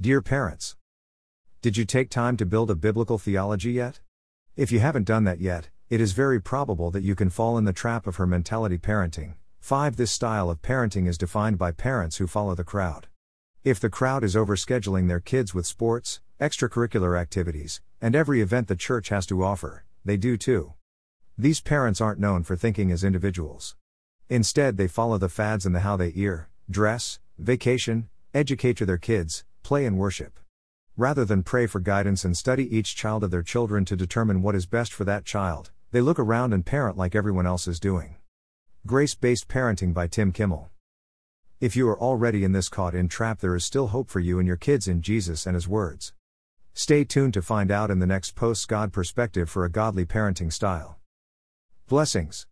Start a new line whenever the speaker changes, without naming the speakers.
Dear parents, did you take time to build a biblical theology yet? If you haven't done that yet, it is very probable that you can fall in the trap of herd mentality parenting. 5. This style of parenting is defined by parents who follow the crowd. If the crowd is overscheduling their kids with sports, extracurricular activities, and every event the church has to offer, they do too. These parents aren't known for thinking as individuals. Instead, they follow the fads and the how they ear, dress, vacation, educate their kids, play, and worship. Rather than pray for guidance and study each child of their children to determine what is best for that child, they look around and parent like everyone else is doing. Grace Based Parenting by Tim Kimmel. If you are already in this caught in trap, there is still hope for you and your kids in Jesus and His words. Stay tuned to find out in the next post God perspective for a godly parenting style. Blessings.